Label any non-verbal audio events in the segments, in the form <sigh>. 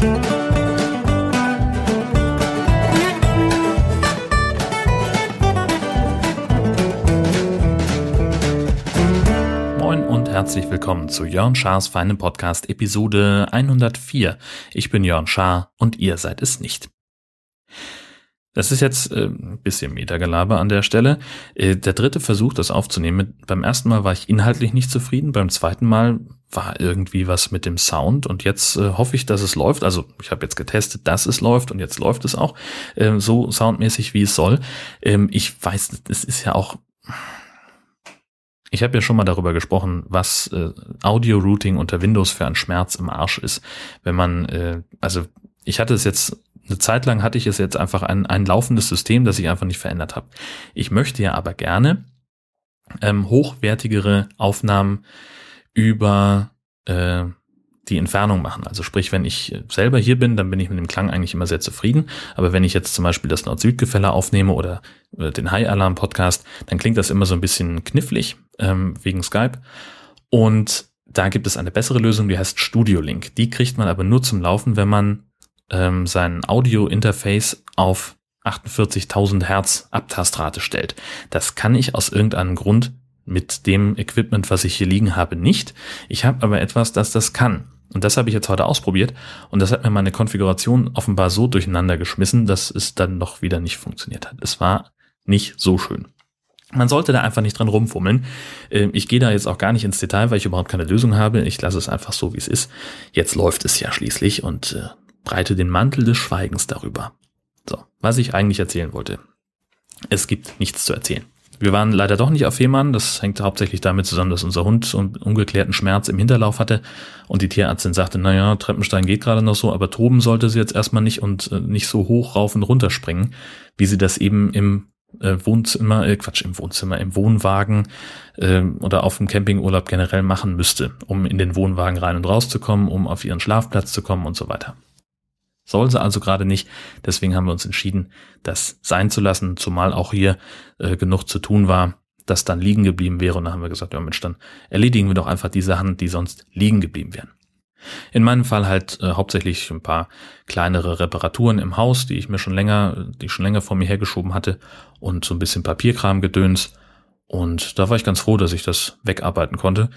Moin und herzlich willkommen zu Jörn Schars feinem Podcast Episode 104. Ich bin Jörn Schaar und ihr seid es nicht. Das ist jetzt äh, ein bisschen Metagelaber an der Stelle. Äh, der dritte Versuch, das aufzunehmen. Beim ersten Mal war ich inhaltlich nicht zufrieden. Beim zweiten Mal war irgendwie was mit dem Sound. Und jetzt äh, hoffe ich, dass es läuft. Also ich habe jetzt getestet, dass es läuft und jetzt läuft es auch äh, so soundmäßig, wie es soll. Ähm, ich weiß, es ist ja auch ich habe ja schon mal darüber gesprochen, was äh, Audio-Routing unter Windows für ein Schmerz im Arsch ist. Wenn man, äh, also ich hatte es jetzt eine Zeit lang hatte ich es jetzt einfach ein, ein laufendes System, das ich einfach nicht verändert habe. Ich möchte ja aber gerne ähm, hochwertigere Aufnahmen über äh, die Entfernung machen. Also sprich, wenn ich selber hier bin, dann bin ich mit dem Klang eigentlich immer sehr zufrieden. Aber wenn ich jetzt zum Beispiel das Nord-Süd-Gefälle aufnehme oder, oder den High-Alarm-Podcast, dann klingt das immer so ein bisschen knifflig ähm, wegen Skype. Und da gibt es eine bessere Lösung, die heißt Studio Link. Die kriegt man aber nur zum Laufen, wenn man ähm, sein Audio-Interface auf 48.000 Hertz Abtastrate stellt. Das kann ich aus irgendeinem Grund mit dem Equipment, was ich hier liegen habe, nicht. Ich habe aber etwas, das das kann. Und das habe ich jetzt heute ausprobiert und das hat mir meine Konfiguration offenbar so durcheinander geschmissen, dass es dann noch wieder nicht funktioniert hat. Es war nicht so schön. Man sollte da einfach nicht dran rumfummeln. Ähm, ich gehe da jetzt auch gar nicht ins Detail, weil ich überhaupt keine Lösung habe. Ich lasse es einfach so, wie es ist. Jetzt läuft es ja schließlich und äh, breite den Mantel des Schweigens darüber. So, was ich eigentlich erzählen wollte. Es gibt nichts zu erzählen. Wir waren leider doch nicht auf Fehmarn. Das hängt hauptsächlich damit zusammen, dass unser Hund ungeklärten Schmerz im Hinterlauf hatte und die Tierärztin sagte, naja, Treppenstein geht gerade noch so, aber toben sollte sie jetzt erstmal nicht und äh, nicht so hoch rauf und runter springen, wie sie das eben im äh, Wohnzimmer, äh, Quatsch, im Wohnzimmer, im Wohnwagen äh, oder auf dem Campingurlaub generell machen müsste, um in den Wohnwagen rein und raus zu kommen, um auf ihren Schlafplatz zu kommen und so weiter. Soll sie also gerade nicht. Deswegen haben wir uns entschieden, das sein zu lassen, zumal auch hier äh, genug zu tun war, das dann liegen geblieben wäre. Und dann haben wir gesagt, ja Mensch, dann erledigen wir doch einfach die Sachen, die sonst liegen geblieben wären. In meinem Fall halt äh, hauptsächlich ein paar kleinere Reparaturen im Haus, die ich mir schon länger, die ich schon länger vor mir hergeschoben hatte und so ein bisschen Papierkram gedöns. Und da war ich ganz froh, dass ich das wegarbeiten konnte.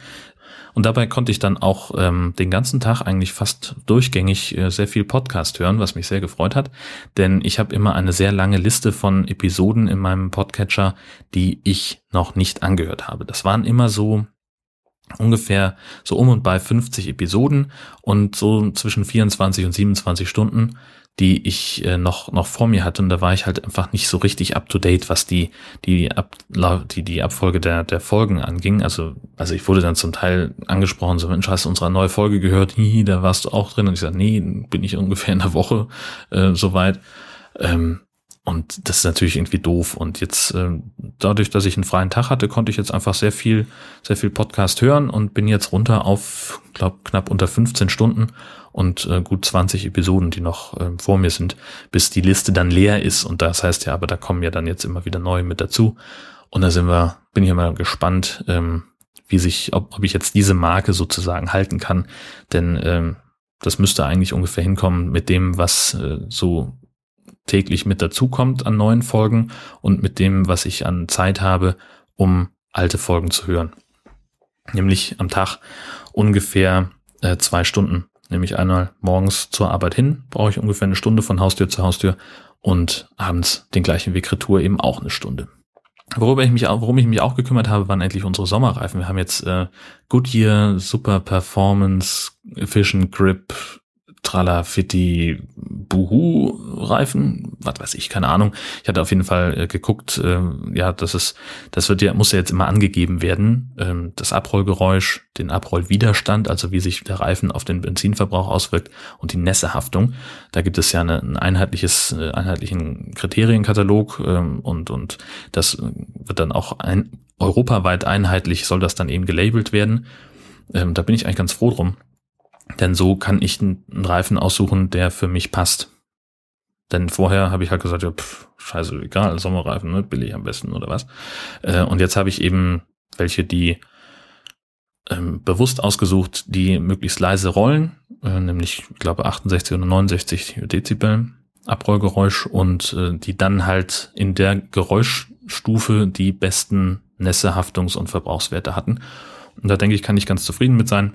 Und dabei konnte ich dann auch ähm, den ganzen Tag eigentlich fast durchgängig äh, sehr viel Podcast hören, was mich sehr gefreut hat. Denn ich habe immer eine sehr lange Liste von Episoden in meinem Podcatcher, die ich noch nicht angehört habe. Das waren immer so ungefähr so um und bei 50 Episoden und so zwischen 24 und 27 Stunden die ich äh, noch noch vor mir hatte und da war ich halt einfach nicht so richtig up to date, was die die Ab die die Abfolge der der Folgen anging. Also also ich wurde dann zum Teil angesprochen, so Mensch, hast du unsere neue Folge gehört? <laughs> Hihi, da warst du auch drin und ich sage, nee, bin ich ungefähr in der Woche äh, soweit. Ähm, und das ist natürlich irgendwie doof. Und jetzt, äh, dadurch, dass ich einen freien Tag hatte, konnte ich jetzt einfach sehr viel, sehr viel Podcast hören und bin jetzt runter auf, glaub, knapp unter 15 Stunden und äh, gut 20 Episoden, die noch äh, vor mir sind, bis die Liste dann leer ist. Und das heißt ja, aber da kommen ja dann jetzt immer wieder neue mit dazu. Und da sind wir, bin ich mal gespannt, ähm, wie sich, ob, ob ich jetzt diese Marke sozusagen halten kann. Denn ähm, das müsste eigentlich ungefähr hinkommen mit dem, was äh, so täglich mit dazukommt an neuen Folgen und mit dem, was ich an Zeit habe, um alte Folgen zu hören. Nämlich am Tag ungefähr äh, zwei Stunden. Nämlich einmal morgens zur Arbeit hin, brauche ich ungefähr eine Stunde von Haustür zu Haustür und abends den gleichen Weg Retour eben auch eine Stunde. Worüber ich mich auch, worum ich mich auch gekümmert habe, waren endlich unsere Sommerreifen. Wir haben jetzt äh, Goodyear Super Performance Efficient Grip Tralafitti Buhu-Reifen, was weiß ich, keine Ahnung. Ich hatte auf jeden Fall äh, geguckt, äh, ja, das ist, das wird ja, muss ja jetzt immer angegeben werden, ähm, das Abrollgeräusch, den Abrollwiderstand, also wie sich der Reifen auf den Benzinverbrauch auswirkt und die Nässehaftung. Da gibt es ja eine, ein einheitliches, äh, einheitlichen Kriterienkatalog ähm, und, und das wird dann auch ein, europaweit einheitlich soll das dann eben gelabelt werden. Ähm, da bin ich eigentlich ganz froh drum denn so kann ich einen Reifen aussuchen, der für mich passt. Denn vorher habe ich halt gesagt, ja, pff, scheiße, egal, Sommerreifen, ne, billig am besten oder was. Äh, und jetzt habe ich eben welche, die ähm, bewusst ausgesucht, die möglichst leise rollen äh, nämlich, ich glaube, 68 oder 69 Dezibel Abrollgeräusch und äh, die dann halt in der Geräuschstufe die besten Nässe, Haftungs- und Verbrauchswerte hatten. Und da denke ich, kann ich ganz zufrieden mit sein.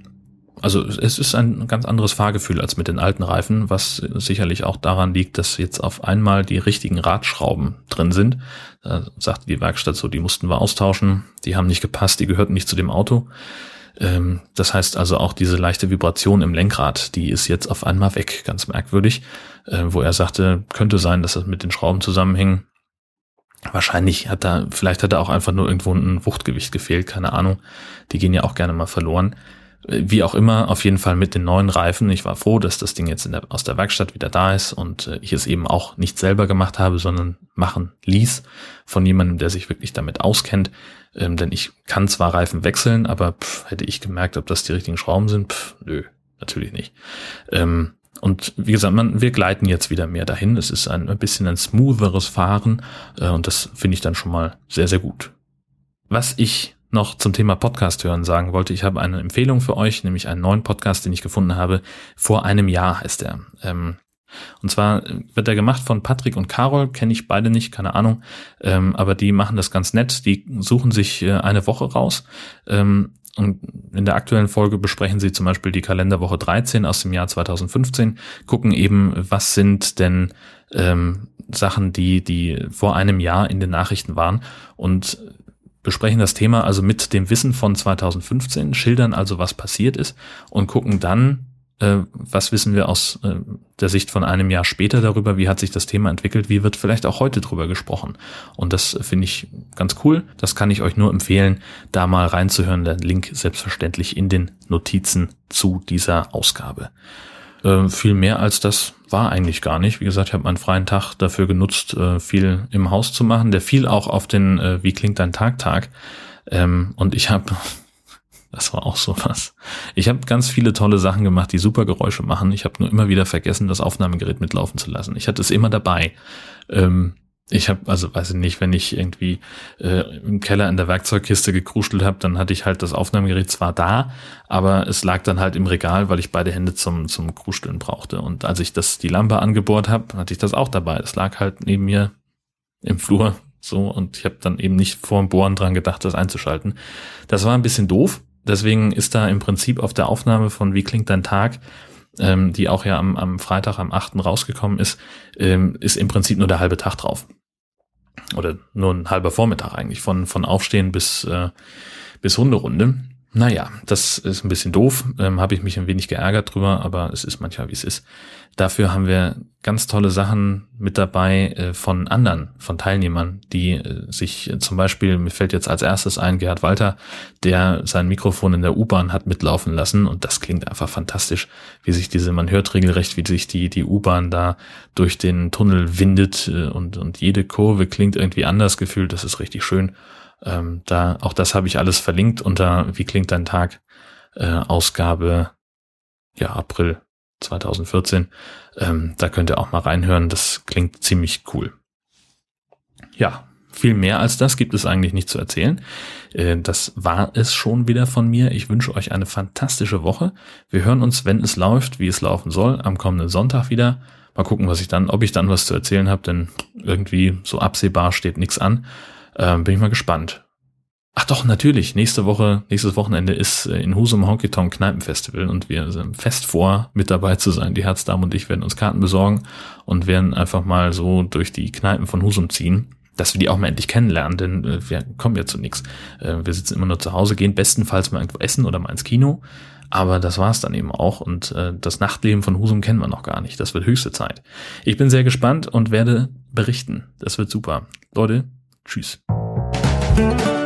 Also es ist ein ganz anderes Fahrgefühl als mit den alten Reifen, was sicherlich auch daran liegt, dass jetzt auf einmal die richtigen Radschrauben drin sind. Da sagte die Werkstatt so, die mussten wir austauschen, die haben nicht gepasst, die gehörten nicht zu dem Auto. Ähm, das heißt also auch diese leichte Vibration im Lenkrad, die ist jetzt auf einmal weg, ganz merkwürdig, äh, wo er sagte, könnte sein, dass das mit den Schrauben zusammenhing. Wahrscheinlich hat da, vielleicht hat da auch einfach nur irgendwo ein Wuchtgewicht gefehlt, keine Ahnung. Die gehen ja auch gerne mal verloren. Wie auch immer, auf jeden Fall mit den neuen Reifen. Ich war froh, dass das Ding jetzt der, aus der Werkstatt wieder da ist und äh, ich es eben auch nicht selber gemacht habe, sondern machen ließ von jemandem, der sich wirklich damit auskennt. Ähm, denn ich kann zwar Reifen wechseln, aber pff, hätte ich gemerkt, ob das die richtigen Schrauben sind? Pff, nö, natürlich nicht. Ähm, und wie gesagt, man, wir gleiten jetzt wieder mehr dahin. Es ist ein, ein bisschen ein smootheres Fahren äh, und das finde ich dann schon mal sehr, sehr gut. Was ich noch zum Thema Podcast hören sagen wollte, ich habe eine Empfehlung für euch, nämlich einen neuen Podcast, den ich gefunden habe. Vor einem Jahr heißt er. Ähm, und zwar wird er gemacht von Patrick und Carol, kenne ich beide nicht, keine Ahnung, ähm, aber die machen das ganz nett. Die suchen sich äh, eine Woche raus ähm, und in der aktuellen Folge besprechen sie zum Beispiel die Kalenderwoche 13 aus dem Jahr 2015, gucken eben, was sind denn ähm, Sachen, die, die vor einem Jahr in den Nachrichten waren und besprechen das Thema also mit dem Wissen von 2015, schildern also, was passiert ist und gucken dann, äh, was wissen wir aus äh, der Sicht von einem Jahr später darüber, wie hat sich das Thema entwickelt, wie wird vielleicht auch heute drüber gesprochen. Und das finde ich ganz cool. Das kann ich euch nur empfehlen, da mal reinzuhören. Der Link selbstverständlich in den Notizen zu dieser Ausgabe. Äh, viel mehr als das war eigentlich gar nicht. Wie gesagt, ich habe meinen freien Tag dafür genutzt, äh, viel im Haus zu machen. Der fiel auch auf den äh, Wie klingt dein Tag Tag. Ähm, und ich habe <laughs> das war auch so was. Ich habe ganz viele tolle Sachen gemacht, die super Geräusche machen. Ich habe nur immer wieder vergessen, das Aufnahmegerät mitlaufen zu lassen. Ich hatte es immer dabei. Ähm, ich habe, also weiß ich nicht, wenn ich irgendwie äh, im Keller in der Werkzeugkiste gekruschelt habe, dann hatte ich halt das Aufnahmegerät zwar da, aber es lag dann halt im Regal, weil ich beide Hände zum zum Kruscheln brauchte. Und als ich das die Lampe angebohrt habe, hatte ich das auch dabei. Das lag halt neben mir im Flur so und ich habe dann eben nicht vor dem Bohren dran gedacht, das einzuschalten. Das war ein bisschen doof, Deswegen ist da im Prinzip auf der Aufnahme von Wie klingt dein Tag, ähm, die auch ja am, am Freitag, am 8. rausgekommen ist, ähm, ist im Prinzip nur der halbe Tag drauf. Oder nur ein halber Vormittag eigentlich, von, von Aufstehen bis, äh, bis Hunderunde. Naja, das ist ein bisschen doof, ähm, habe ich mich ein wenig geärgert drüber, aber es ist manchmal, wie es ist. Dafür haben wir ganz tolle Sachen mit dabei äh, von anderen, von Teilnehmern, die äh, sich äh, zum Beispiel, mir fällt jetzt als erstes ein, Gerhard Walter, der sein Mikrofon in der U-Bahn hat mitlaufen lassen und das klingt einfach fantastisch, wie sich diese, man hört regelrecht, wie sich die, die U-Bahn da durch den Tunnel windet äh, und, und jede Kurve klingt irgendwie anders gefühlt, das ist richtig schön. Ähm, da, auch das habe ich alles verlinkt unter Wie klingt dein Tag? Äh, Ausgabe, ja, April 2014. Ähm, da könnt ihr auch mal reinhören. Das klingt ziemlich cool. Ja, viel mehr als das gibt es eigentlich nicht zu erzählen. Äh, das war es schon wieder von mir. Ich wünsche euch eine fantastische Woche. Wir hören uns, wenn es läuft, wie es laufen soll, am kommenden Sonntag wieder. Mal gucken, was ich dann, ob ich dann was zu erzählen habe, denn irgendwie so absehbar steht nichts an. Ähm, bin ich mal gespannt. Ach doch, natürlich. Nächste Woche, nächstes Wochenende ist äh, in Husum Honky Tonk Kneipenfestival und wir sind fest vor, mit dabei zu sein. Die Herzdame und ich werden uns Karten besorgen und werden einfach mal so durch die Kneipen von Husum ziehen, dass wir die auch mal endlich kennenlernen, denn äh, wir kommen ja zu nichts. Äh, wir sitzen immer nur zu Hause, gehen bestenfalls mal irgendwo essen oder mal ins Kino. Aber das war's dann eben auch. Und das Nachtleben von Husum kennen wir noch gar nicht. Das wird höchste Zeit. Ich bin sehr gespannt und werde berichten. Das wird super. Leute, Tschüss. Thank you.